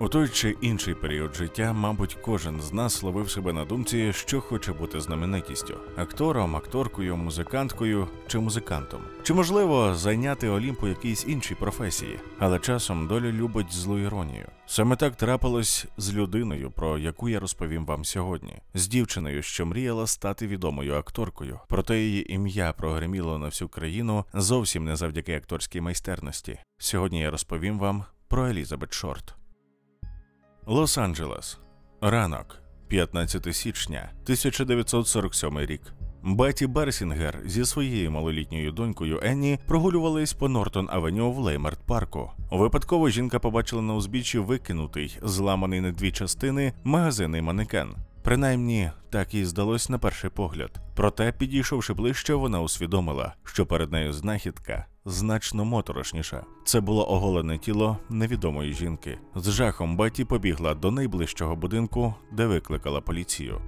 У той чи інший період життя, мабуть, кожен з нас ловив себе на думці, що хоче бути знаменитістю актором, акторкою, музиканткою чи музикантом. Чи можливо зайняти Олімп у якійсь іншій професії, але часом доля любить злу іронію. Саме так трапилось з людиною, про яку я розповім вам сьогодні, з дівчиною, що мріяла стати відомою акторкою. Проте її ім'я прогреміло на всю країну зовсім не завдяки акторській майстерності. Сьогодні я розповім вам про Елізабет Шорт. Лос-Анджелес. Ранок, 15 січня, 1947 рік. Беті Берсінгер зі своєю малолітньою донькою Енні прогулювались по Нортон Авеню в Леймерт парку. Випадково жінка побачила на узбіччі викинутий, зламаний на дві частини магазинний манекен. Принаймні, так їй здалось на перший погляд. Проте, підійшовши ближче, вона усвідомила, що перед нею знахідка значно моторошніша. Це було оголене тіло невідомої жінки. З жахом Беті побігла до найближчого будинку, де викликала поліцію.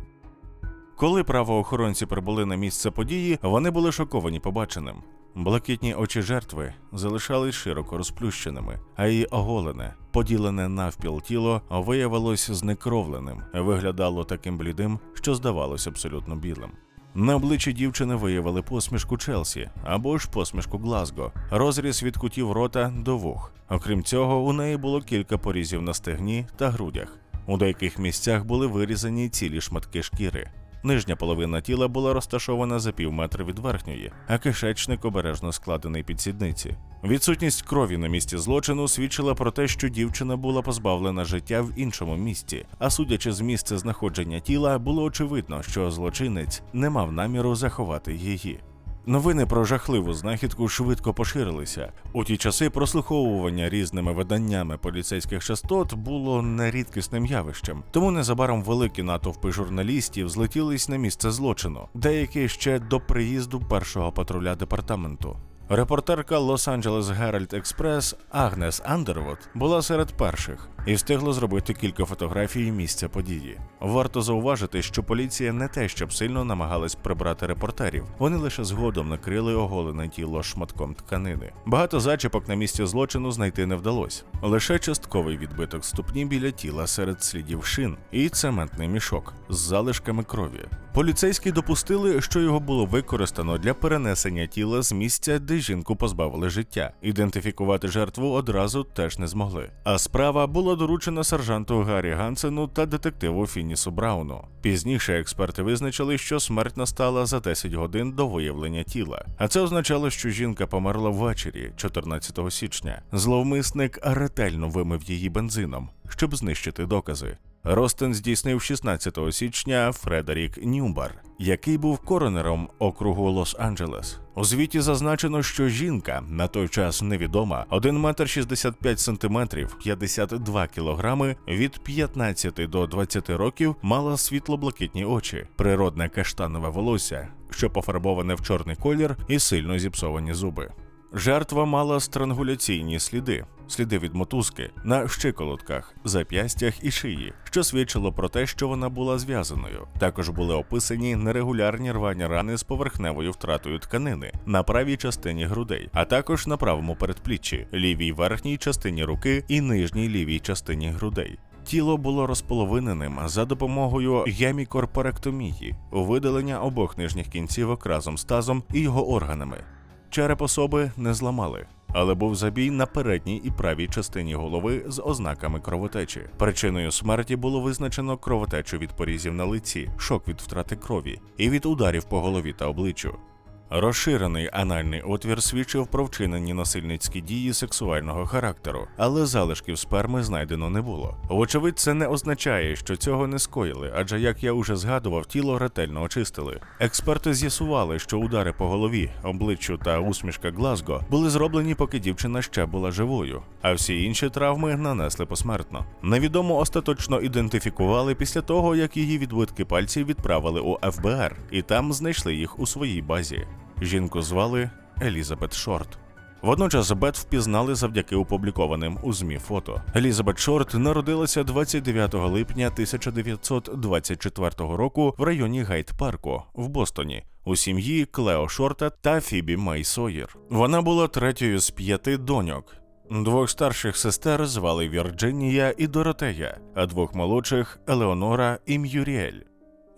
Коли правоохоронці прибули на місце події, вони були шоковані побаченим. Блакитні очі жертви залишались широко розплющеними, а її оголене, поділене навпіл тіло виявилось знекровленим, виглядало таким блідим, що здавалось абсолютно білим. На обличчі дівчини виявили посмішку Челсі або ж посмішку Глазго, розріз від кутів рота до вух. Окрім цього, у неї було кілька порізів на стегні та грудях. У деяких місцях були вирізані цілі шматки шкіри. Нижня половина тіла була розташована за пів метра від верхньої, а кишечник обережно складений під сідниці. Відсутність крові на місці злочину свідчила про те, що дівчина була позбавлена життя в іншому місці. А судячи з місця знаходження тіла, було очевидно, що злочинець не мав наміру заховати її. Новини про жахливу знахідку швидко поширилися. У ті часи прослуховування різними виданнями поліцейських частот було нерідкісним явищем, тому незабаром великі натовпи журналістів злетілись на місце злочину, деякі ще до приїзду першого патруля департаменту. Репортерка Лос-Анджелес Геральд Експрес Агнес Андервуд була серед перших і встигла зробити кілька фотографій місця події. Варто зауважити, що поліція не те, щоб сильно намагалась прибрати репортерів, вони лише згодом накрили оголене тіло шматком тканини. Багато зачіпок на місці злочину знайти не вдалося. Лише частковий відбиток ступні біля тіла серед слідів шин і цементний мішок з залишками крові. Поліцейські допустили, що його було використано для перенесення тіла з місця, де жінку позбавили життя. Ідентифікувати жертву одразу теж не змогли. А справа була доручена сержанту Гаррі Гансену та детективу Фінісу Брауну. Пізніше експерти визначили, що смерть настала за 10 годин до виявлення тіла. А це означало, що жінка померла ввечері, 14 січня. Зловмисник ретельно вимив її бензином, щоб знищити докази. Ростен здійснив 16 січня Фредерік Нюмбар, який був коронером округу Лос-Анджелес. У звіті зазначено, що жінка на той час невідома 1 метр 65 сантиметрів, 52 кілограми, від 15 до 20 років мала світло-блакитні очі, природне каштанове волосся, що пофарбоване в чорний колір і сильно зіпсовані зуби. Жертва мала странгуляційні сліди, сліди від мотузки на щиколотках, зап'ястях і шиї, що свідчило про те, що вона була зв'язаною. Також були описані нерегулярні рвані рани з поверхневою втратою тканини на правій частині грудей, а також на правому передпліччі, лівій верхній частині руки і нижній лівій частині грудей. Тіло було розполовиненим за допомогою гемікорпоректомії, видалення обох нижніх кінцівок разом з тазом і його органами. Череп особи не зламали, але був забій на передній і правій частині голови з ознаками кровотечі. Причиною смерті було визначено кровотечу від порізів на лиці, шок від втрати крові і від ударів по голові та обличчю. Розширений анальний отвір свідчив про вчинені насильницькі дії сексуального характеру, але залишків сперми знайдено не було. Вочевидь, це не означає, що цього не скоїли, адже як я уже згадував, тіло ретельно очистили. Експерти з'ясували, що удари по голові, обличчю та усмішка Глазго були зроблені, поки дівчина ще була живою, а всі інші травми нанесли посмертно. Невідомо остаточно ідентифікували після того, як її відбитки пальців відправили у ФБР, і там знайшли їх у своїй базі. Жінку звали Елізабет Шорт. Водночас Бет впізнали завдяки опублікованим у ЗМІ фото. Елізабет Шорт народилася 29 липня 1924 року в районі Гайд Парку в Бостоні. У сім'ї Клео Шорта та Фібі Мей Сойер. Вона була третьою з п'яти доньок. Двох старших сестер звали Вірджинія і Доротея, а двох молодших Елеонора і М'юріель.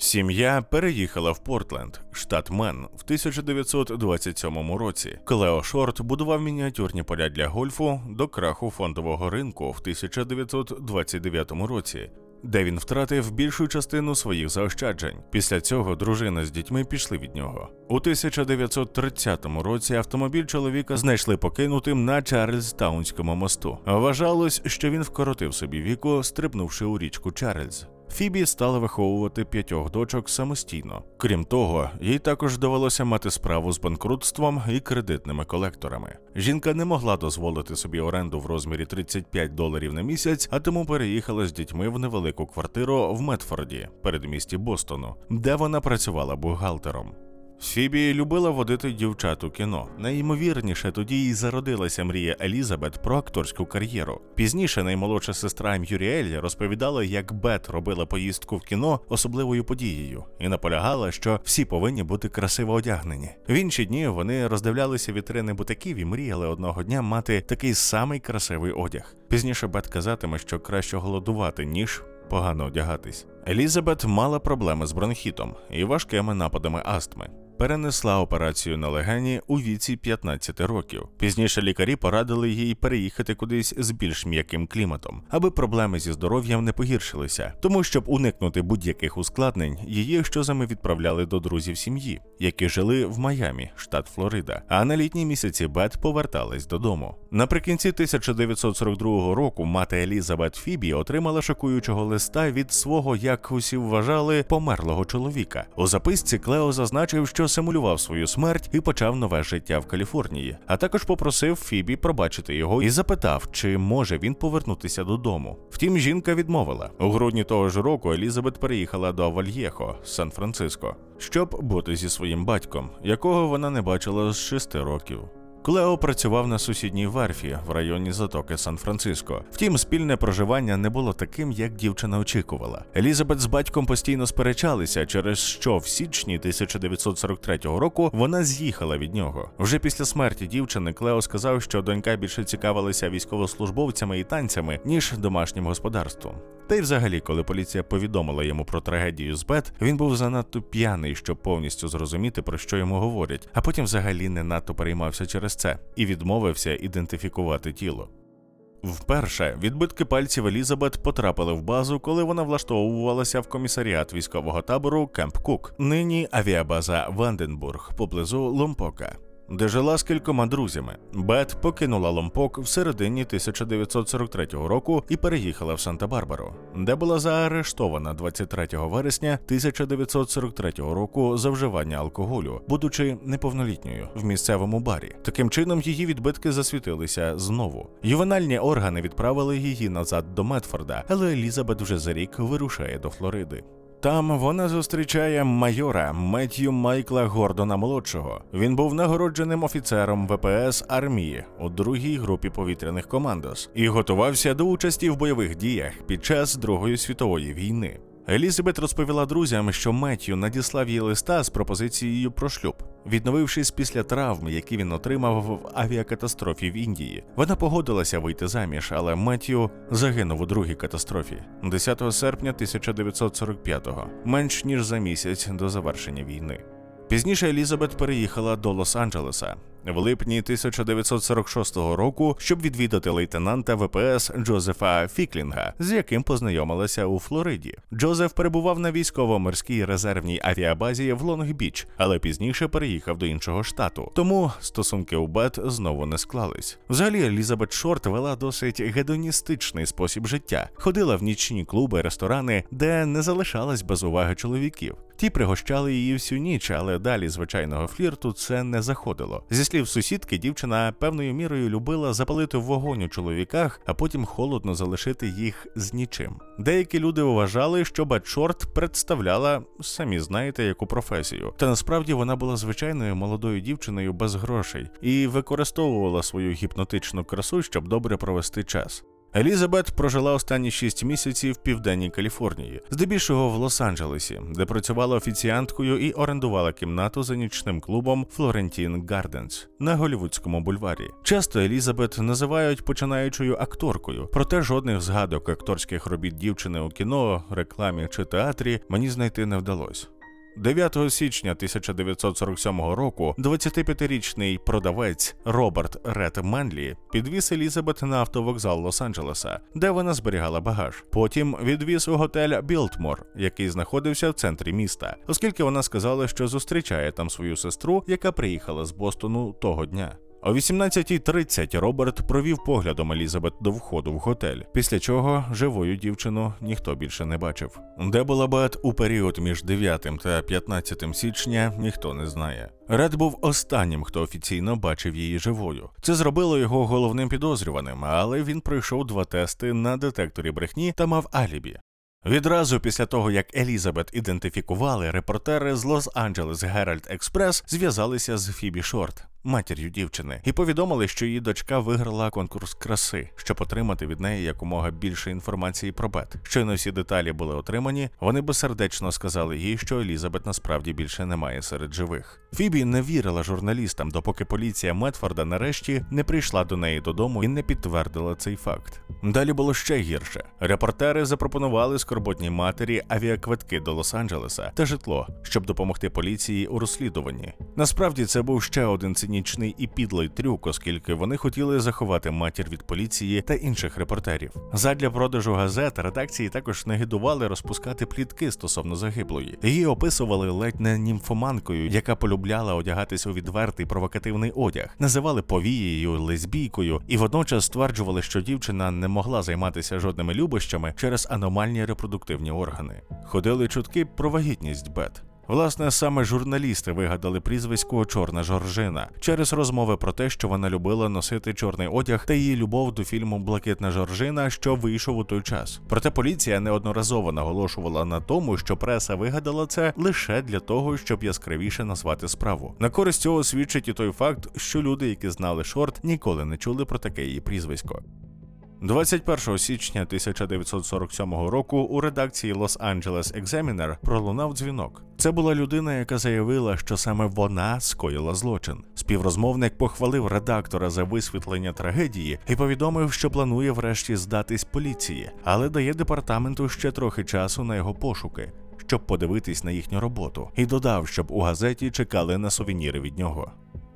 Сім'я переїхала в Портленд, штат Мен, в 1927 році. Клео Шорт будував мініатюрні поля для гольфу до краху фондового ринку в 1929 році, де він втратив більшу частину своїх заощаджень. Після цього дружина з дітьми пішли від нього. У 1930 році автомобіль чоловіка знайшли покинутим на Чарльзтаунському мосту. Вважалось, що він вкоротив собі віку, стрибнувши у річку Чарльз. Фібі стала виховувати п'ятьох дочок самостійно. Крім того, їй також довелося мати справу з банкрутством і кредитними колекторами. Жінка не могла дозволити собі оренду в розмірі 35 доларів на місяць, а тому переїхала з дітьми в невелику квартиру в Метфорді, передмісті Бостону, де вона працювала бухгалтером. Фібі любила водити дівчат у кіно. Найімовірніше тоді й зародилася мрія Елізабет про акторську кар'єру. Пізніше наймолодша сестра М'юріель розповідала, як Бет робила поїздку в кіно особливою подією, і наполягала, що всі повинні бути красиво одягнені. В інші дні вони роздивлялися вітрини бутиків і мріяли одного дня мати такий самий красивий одяг. Пізніше Бет казатиме, що краще голодувати ніж. Погано одягатись. Елізабет мала проблеми з бронхітом і важкими нападами астми перенесла операцію на легені у віці 15 років. Пізніше лікарі порадили їй переїхати кудись з більш м'яким кліматом, аби проблеми зі здоров'ям не погіршилися. Тому, щоб уникнути будь-яких ускладнень, її щозими відправляли до друзів сім'ї, які жили в Майамі, штат Флорида. А на літні місяці Бет поверталась додому. Наприкінці 1942 року мати Елізабет Фібі отримала шокуючого листа від свого, як усі вважали, померлого чоловіка. У записці Клео зазначив, що симулював свою смерть і почав нове життя в Каліфорнії, а також попросив Фібі пробачити його і запитав, чи може він повернутися додому. Втім, жінка відмовила. У грудні того ж року Елізабет переїхала до Вальєхо, Сан-Франциско, щоб бути зі своїм батьком, якого вона не бачила з шести років. Клео працював на сусідній верфі в районі затоки Сан-Франциско. Втім, спільне проживання не було таким, як дівчина очікувала. Елізабет з батьком постійно сперечалися, через що в січні 1943 року вона з'їхала від нього. Вже після смерті дівчини Клео сказав, що донька більше цікавилася військовослужбовцями і танцями ніж домашнім господарством. Та й взагалі, коли поліція повідомила йому про трагедію з Бет, він був занадто п'яний, щоб повністю зрозуміти, про що йому говорять, а потім взагалі не надто переймався через це і відмовився ідентифікувати тіло. Вперше відбитки пальців Елізабет потрапили в базу, коли вона влаштовувалася в комісаріат військового табору Кемп Кук, нині авіабаза Ванденбург поблизу Ломпока де жила з кількома друзями. Бет покинула Ломпок в середині 1943 року і переїхала в Санта-Барбару, де була заарештована 23 вересня 1943 року за вживання алкоголю, будучи неповнолітньою в місцевому барі. Таким чином її відбитки засвітилися знову. Ювенальні органи відправили її назад до Медфорда, але Елізабет вже за рік вирушає до Флориди. Там вона зустрічає майора Меттью Майкла Гордона молодшого. Він був нагородженим офіцером ВПС армії у другій групі повітряних командос і готувався до участі в бойових діях під час Другої світової війни. Елізабет розповіла друзям, що Меттью надіслав їй листа з пропозицією про шлюб, відновившись після травм, які він отримав в авіакатастрофі в Індії. Вона погодилася вийти заміж, але Меттью загинув у другій катастрофі 10 серпня 1945-го, менш ніж за місяць до завершення війни. Пізніше Елізабет переїхала до Лос-Анджелеса, в липні 1946 року, щоб відвідати лейтенанта ВПС Джозефа Фіклінга, з яким познайомилася у Флориді. Джозеф перебував на військово-морській резервній авіабазі в Лонг-Біч, але пізніше переїхав до іншого штату. Тому стосунки у Бет знову не склались. Взагалі, Елізабет Шорт вела досить гедоністичний спосіб життя, ходила в нічні клуби, ресторани, де не залишалась без уваги чоловіків. Ті пригощали її всю ніч, але далі звичайного флірту це не заходило. Зі слів сусідки, дівчина певною мірою любила запалити вогонь у чоловіках, а потім холодно залишити їх з нічим. Деякі люди вважали, що Бачорт представляла самі знаєте яку професію. Та насправді вона була звичайною молодою дівчиною без грошей і використовувала свою гіпнотичну красу, щоб добре провести час. Елізабет прожила останні шість місяців в південній Каліфорнії, здебільшого в Лос-Анджелесі, де працювала офіціанткою і орендувала кімнату за нічним клубом Флорентін Гарденс на голівудському бульварі. Часто Елізабет називають починаючою акторкою, проте жодних згадок акторських робіт дівчини у кіно, рекламі чи театрі мені знайти не вдалося. 9 січня 1947 року 25-річний продавець Роберт Ред Менлі підвіз Елізабет на автовокзал Лос-Анджелеса, де вона зберігала багаж. Потім відвіз у готель Білтмор, який знаходився в центрі міста, оскільки вона сказала, що зустрічає там свою сестру, яка приїхала з Бостону того дня. О 18.30 Роберт провів поглядом Елізабет до входу в готель, після чого живою дівчину ніхто більше не бачив. Де була Бет у період між 9 та 15 січня, ніхто не знає. Ред був останнім, хто офіційно бачив її живою. Це зробило його головним підозрюваним, але він пройшов два тести на детекторі брехні та мав алібі. Відразу після того, як Елізабет ідентифікували, репортери з Лос-Анджелес Herald Express зв'язалися з Фібі Шорт, матір'ю дівчини, і повідомили, що її дочка виграла конкурс краси, щоб отримати від неї якомога більше інформації про Бет. Щойно всі деталі були отримані, вони безсердечно сказали їй, що Елізабет насправді більше немає серед живих. Фібі не вірила журналістам, допоки поліція Медфорда нарешті не прийшла до неї додому і не підтвердила цей факт. Далі було ще гірше. Репортери запропонували скорботній матері авіаквитки до Лос-Анджелеса та житло, щоб допомогти поліції у розслідуванні. Насправді це був ще один цинічний і підлий трюк, оскільки вони хотіли заховати матір від поліції та інших репортерів. Задля продажу газет редакції також не гидували розпускати плітки стосовно загиблої. Її описували ледь не німфоманкою, яка полюбляла одягатись у відвертий провокативний одяг, називали повією, лесбійкою, і водночас стверджували, що дівчина не могла займатися жодними любощами через аномальні репродуктивні органи. Ходили чутки про вагітність Бет. Власне, саме журналісти вигадали прізвисько Чорна Жоржина через розмови про те, що вона любила носити чорний одяг та її любов до фільму Блакитна Жоржина, що вийшов у той час. Проте поліція неодноразово наголошувала на тому, що преса вигадала це лише для того, щоб яскравіше назвати справу. На користь цього свідчить і той факт, що люди, які знали шорт, ніколи не чули про таке її прізвисько. 21 січня 1947 року у редакції Los Angeles Examiner пролунав дзвінок. Це була людина, яка заявила, що саме вона скоїла злочин. Співрозмовник похвалив редактора за висвітлення трагедії і повідомив, що планує врешті здатись поліції, але дає департаменту ще трохи часу на його пошуки. Щоб подивитись на їхню роботу, і додав, щоб у газеті чекали на сувеніри від нього.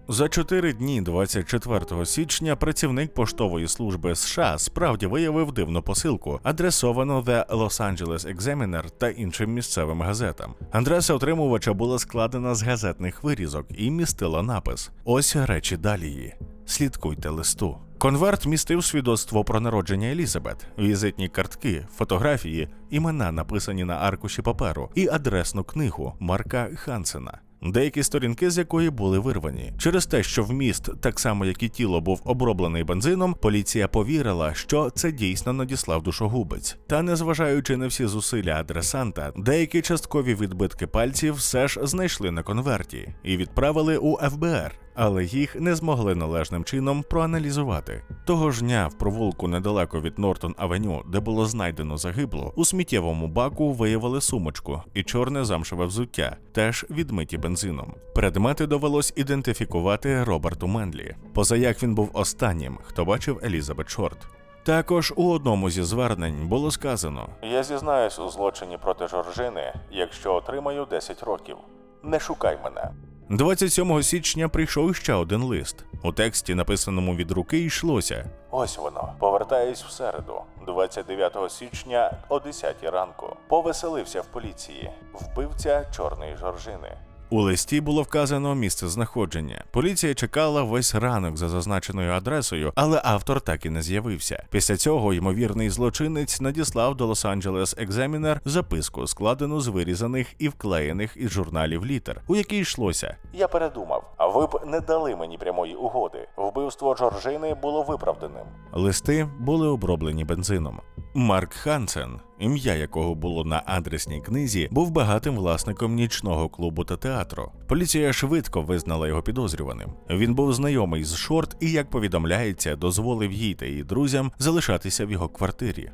За чотири дні, 24 січня, працівник поштової служби США справді виявив дивну посилку, адресовану The Los Angeles Examiner та іншим місцевим газетам. Адреса отримувача була складена з газетних вирізок і містила напис: Ось речі далії. Слідкуйте листу. Конверт містив свідоцтво про народження Елізабет, візитні картки, фотографії, імена, написані на аркуші паперу, і адресну книгу Марка Хансена деякі сторінки з якої були вирвані. Через те, що вміст, так само як і тіло, був оброблений бензином, поліція повірила, що це дійсно надіслав душогубець. Та, незважаючи на всі зусилля адресанта, деякі часткові відбитки пальців все ж знайшли на конверті і відправили у ФБР але їх не змогли належним чином проаналізувати. Того ж дня в провулку недалеко від Нортон Авеню, де було знайдено загибло, у сміттєвому баку виявили сумочку і чорне замшеве взуття, теж відмиті бензином. Предмети довелось ідентифікувати Роберту Менлі, поза як він був останнім, хто бачив Елізабет Шорт. Також у одному зі звернень було сказано: Я зізнаюсь у злочині проти Жоржини, якщо отримаю 10 років. Не шукай мене. 27 січня прийшов ще один лист. У тексті, написаному від руки, йшлося: Ось воно. Повертаюсь в середу, 29 січня о 10 ранку. Повеселився в поліції. Вбивця чорної жоржини. У листі було вказано місце знаходження. Поліція чекала весь ранок за зазначеною адресою, але автор так і не з'явився. Після цього ймовірний злочинець надіслав до Лос-Анджелес Examiner записку, складену з вирізаних і вклеєних із журналів літер, у якій йшлося: Я передумав, а ви б не дали мені прямої угоди. Вбивство Джорджини було виправданим. Листи були оброблені бензином. Марк Хансен, ім'я якого було на адресній книзі, був багатим власником нічного клубу та театру. Поліція швидко визнала його підозрюваним. Він був знайомий з Шорт і, як повідомляється, дозволив їй та її друзям залишатися в його квартирі.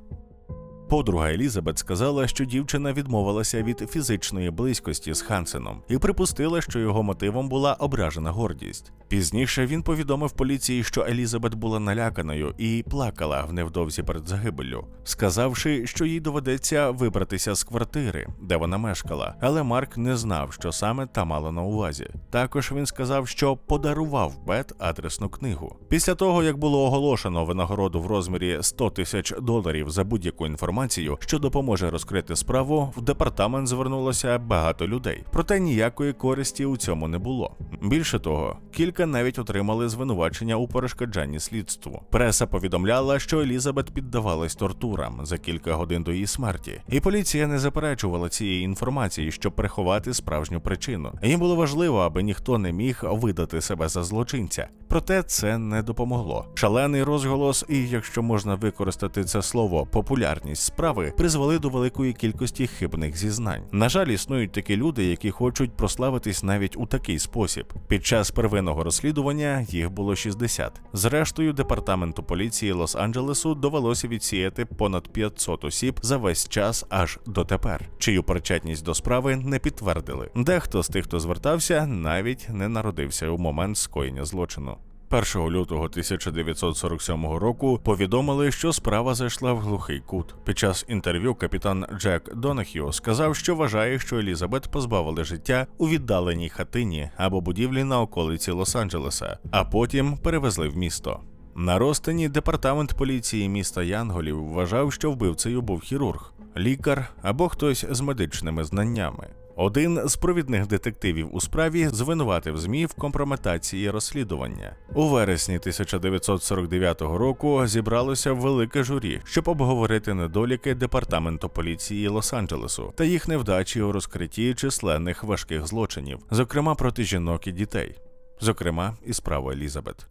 Подруга Елізабет сказала, що дівчина відмовилася від фізичної близькості з Хансеном і припустила, що його мотивом була ображена гордість. Пізніше він повідомив поліції, що Елізабет була наляканою і плакала невдовзі перед загибеллю, сказавши, що їй доведеться вибратися з квартири, де вона мешкала. Але Марк не знав, що саме та мала на увазі. Також він сказав, що подарував Бет адресну книгу. Після того, як було оголошено винагороду в розмірі 100 тисяч доларів за будь-яку інформацію, що допоможе розкрити справу, в департамент звернулося багато людей. Проте ніякої користі у цьому не було. Більше того, кілька навіть отримали звинувачення у перешкоджанні слідству. Преса повідомляла, що Елізабет піддавалась тортурам за кілька годин до її смерті, і поліція не заперечувала цієї інформації, щоб приховати справжню причину. Їм було важливо, аби ніхто не міг видати себе за злочинця. Проте це не допомогло. Шалений розголос, і якщо можна використати це слово, популярність справи призвели до великої кількості хибних зізнань. На жаль, існують такі люди, які хочуть прославитись навіть у такий спосіб. Під час первинного розслідування їх було 60. Зрештою, департаменту поліції Лос-Анджелесу довелося відсіяти понад 500 осіб за весь час аж дотепер, чию причетність до справи не підтвердили. Дехто з тих, хто звертався, навіть не народився у момент скоєння злочину. 1 лютого 1947 року повідомили, що справа зайшла в глухий кут. Під час інтерв'ю капітан Джек Донахіо сказав, що вважає, що Елізабет позбавили життя у віддаленій хатині або будівлі на околиці Лос-Анджелеса, а потім перевезли в місто. На розтині департамент поліції міста Янголів вважав, що вбивцею був хірург, лікар або хтось з медичними знаннями. Один з провідних детективів у справі звинуватив ЗМІ в компрометації розслідування. У вересні 1949 року зібралося велике журі, щоб обговорити недоліки департаменту поліції Лос-Анджелесу та їх невдачі у розкритті численних важких злочинів, зокрема проти жінок і дітей, зокрема і справу Елізабет.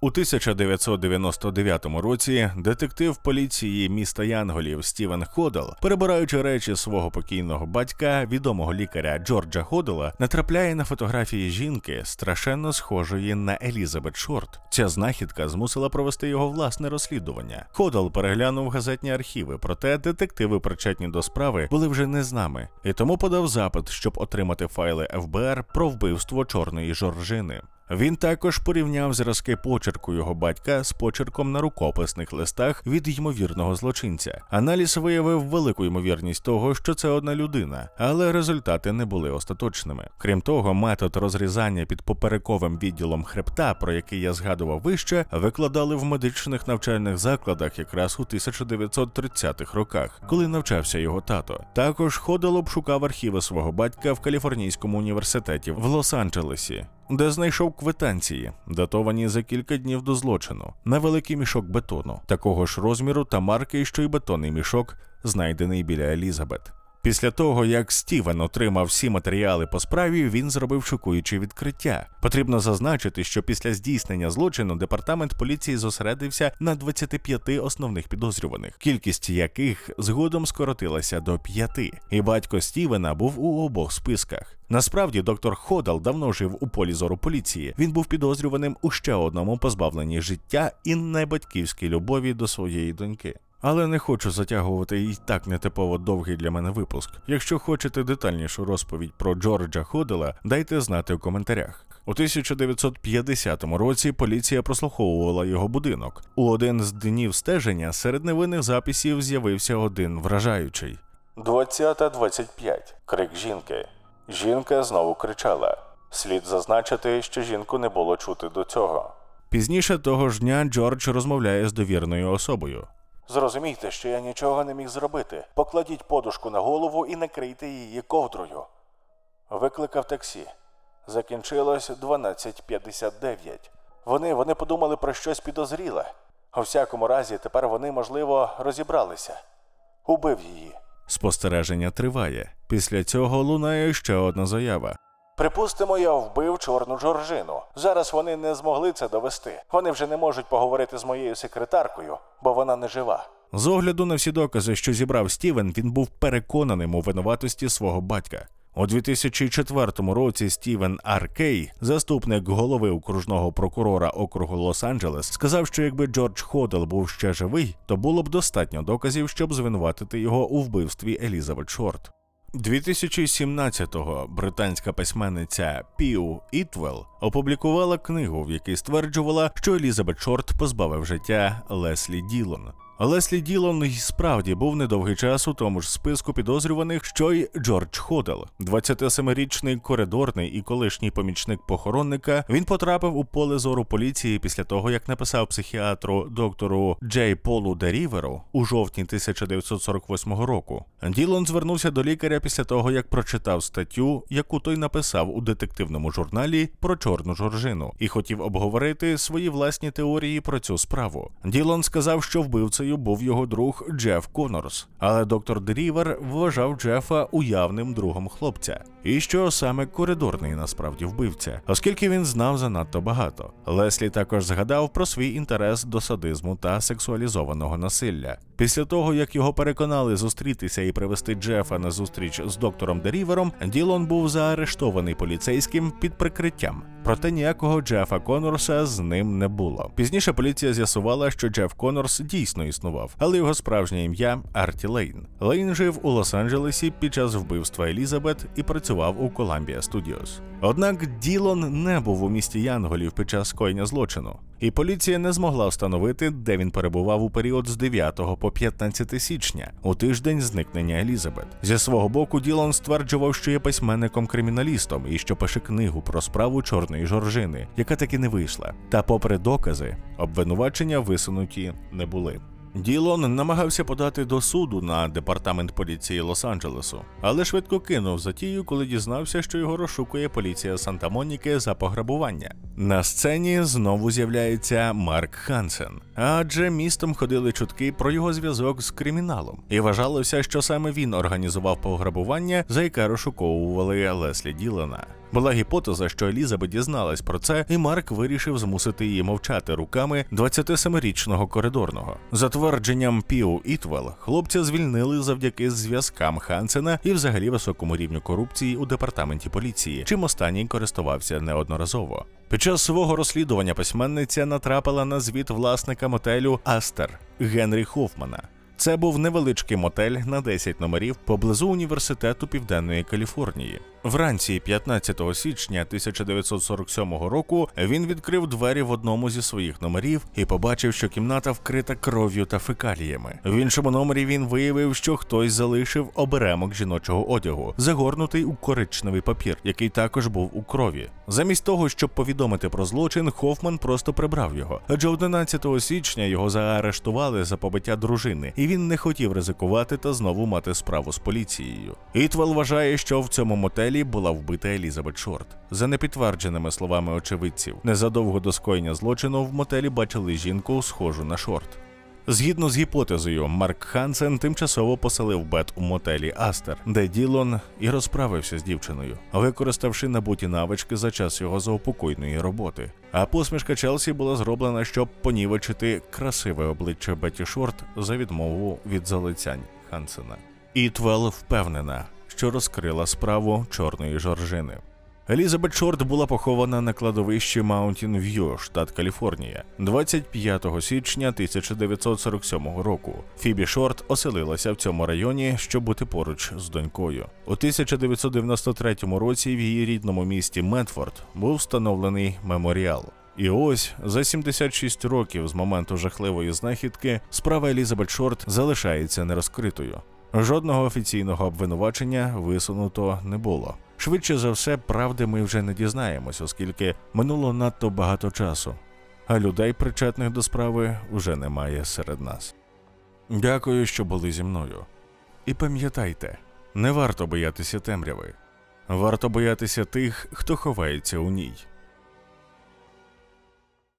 У 1999 році детектив поліції міста Янголів Стівен Ходел, перебираючи речі свого покійного батька, відомого лікаря Джорджа Ходела, натрапляє на фотографії жінки, страшенно схожої на Елізабет Шорт. Ця знахідка змусила провести його власне розслідування. Ходел переглянув газетні архіви, проте детективи, причетні до справи, були вже не з нами, і тому подав запит, щоб отримати файли ФБР про вбивство чорної жоржини. Він також порівняв зразки почерку його батька з почерком на рукописних листах від ймовірного злочинця. Аналіз виявив велику ймовірність того, що це одна людина, але результати не були остаточними. Крім того, метод розрізання під поперековим відділом хребта, про який я згадував вище, викладали в медичних навчальних закладах якраз у 1930-х роках, коли навчався його тато. Також Ходел обшукав архіви свого батька в Каліфорнійському університеті в Лос-Анджелесі де знайшов квитанції, датовані за кілька днів до злочину, на великий мішок бетону, такого ж розміру та марки, що й бетонний мішок, знайдений біля Елізабет. Після того, як Стівен отримав всі матеріали по справі, він зробив шокуюче відкриття. Потрібно зазначити, що після здійснення злочину департамент поліції зосередився на 25 основних підозрюваних, кількість яких згодом скоротилася до п'яти. І батько Стівена був у обох списках. Насправді, доктор Ходал давно жив у полі зору поліції. Він був підозрюваним у ще одному позбавленні життя і небатьківській любові до своєї доньки. Але не хочу затягувати і так нетипово довгий для мене випуск. Якщо хочете детальнішу розповідь про Джорджа Ходела, дайте знати у коментарях. У 1950 році поліція прослуховувала його будинок. У один з днів стеження серед невинних записів з'явився один вражаючий. 20.25. Крик жінки. Жінка знову кричала. Слід зазначити, що жінку не було чути до цього. Пізніше того ж дня Джордж розмовляє з довірною особою. Зрозумійте, що я нічого не міг зробити. Покладіть подушку на голову і накрийте її ковдрою. Викликав таксі. Закінчилось 12.59. Вони вони подумали про щось підозріле. У всякому разі, тепер вони, можливо, розібралися. Убив її. Спостереження триває. Після цього лунає ще одна заява. Припустимо, я вбив чорну Джорджину. Зараз вони не змогли це довести. Вони вже не можуть поговорити з моєю секретаркою, бо вона не жива. З огляду на всі докази, що зібрав Стівен, він був переконаним у винуватості свого батька. У 2004 році Стівен Аркей, заступник голови окружного прокурора округу Лос-Анджелес, сказав, що якби Джордж Ходел був ще живий, то було б достатньо доказів, щоб звинуватити його у вбивстві Елізабет Шорт. 2017-го британська письменниця Пью Ітвелл опублікувала книгу, в якій стверджувала, що Елізабет Шорт позбавив життя Леслі Ділон. Леслі Ділон й справді був недовгий час у тому ж списку підозрюваних, що й Джордж Ходел, 27-річний коридорний і колишній помічник похоронника. Він потрапив у поле зору поліції після того, як написав психіатру доктору Джей Полу Деріверу у жовтні 1948 року. Ділон звернувся до лікаря після того, як прочитав статтю, яку той написав у детективному журналі про чорну жоржину, і хотів обговорити свої власні теорії про цю справу. Ділон сказав, що вбивцею був його друг Джеф Конорс, але доктор Дерівер вважав Джефа уявним другом хлопця, і що саме коридорний насправді вбивця, оскільки він знав занадто багато. Леслі також згадав про свій інтерес до садизму та сексуалізованого насилля. Після того, як його переконали зустрітися і привести Джефа на зустріч з доктором Дерівером, Ділон був заарештований поліцейським під прикриттям. Проте ніякого Джефа Конорса з ним не було. Пізніше поліція з'ясувала, що Джеф Конорс дійсно існував, але його справжнє ім'я Арті Лейн. Лейн жив у Лос-Анджелесі під час вбивства Елізабет і працював у Columbia Studios. Однак Ділон не був у місті Янголів під час скоєння злочину, і поліція не змогла встановити, де він перебував у період з 9 по 15 січня, у тиждень зникнення Елізабет. Зі свого боку, Ділон стверджував, що є письменником-криміналістом і що пише книгу про справу чорної жоржини, яка таки не вийшла. Та, попри докази, обвинувачення висунуті не були. Ділон намагався подати до суду на департамент поліції Лос-Анджелесу, але швидко кинув затію, коли дізнався, що його розшукує поліція Санта-Моніки за пограбування. На сцені знову з'являється Марк Хансен, адже містом ходили чутки про його зв'язок з криміналом, і вважалося, що саме він організував пограбування, за яке розшуковували Леслі Ділона. Була гіпотеза, що Елізабет дізналась про це, і Марк вирішив змусити її мовчати руками 27-річного коридорного. За твердженням Піу Ітвел, хлопця звільнили завдяки зв'язкам Хансена і взагалі високому рівню корупції у департаменті поліції, чим останній користувався неодноразово. Під час свого розслідування письменниця натрапила на звіт власника мотелю Астер Генрі Хофмана. Це був невеличкий мотель на 10 номерів поблизу університету Південної Каліфорнії. Вранці 15 січня 1947 року він відкрив двері в одному зі своїх номерів і побачив, що кімната вкрита кров'ю та фекаліями. В іншому номері він виявив, що хтось залишив оберемок жіночого одягу, загорнутий у коричневий папір, який також був у крові. Замість того, щоб повідомити про злочин, Хофман просто прибрав його. Адже 11 січня його заарештували за побиття дружини, і він не хотів ризикувати та знову мати справу з поліцією. Ітвел вважає, що в цьому мотелі була вбита Елізабет Шорт. За непідтвердженими словами очевидців, незадовго до скоєння злочину в мотелі бачили жінку, схожу на шорт. Згідно з гіпотезою, Марк Хансен тимчасово поселив Бет у мотелі Астер, де Ділон і розправився з дівчиною, використавши набуті навички за час його заупокойної роботи. А посмішка Челсі була зроблена, щоб понівечити красиве обличчя Беті Шорт за відмову від залицянь Хансена. Ітвел впевнена, що розкрила справу чорної жоржини. Елізабет Шорт була похована на кладовищі Маунтін В'ю, штат Каліфорнія, 25 січня 1947 року. Фібі Шорт оселилася в цьому районі, щоб бути поруч з донькою. У 1993 році в її рідному місті Медфорд був встановлений меморіал. І ось за 76 років з моменту жахливої знахідки справа Елізабет Шорт залишається нерозкритою. Жодного офіційного обвинувачення висунуто не було. Швидше за все, правди ми вже не дізнаємось, оскільки минуло надто багато часу, а людей, причетних до справи, вже немає серед нас. Дякую, що були зі мною. І пам'ятайте, не варто боятися темряви, варто боятися тих, хто ховається у ній.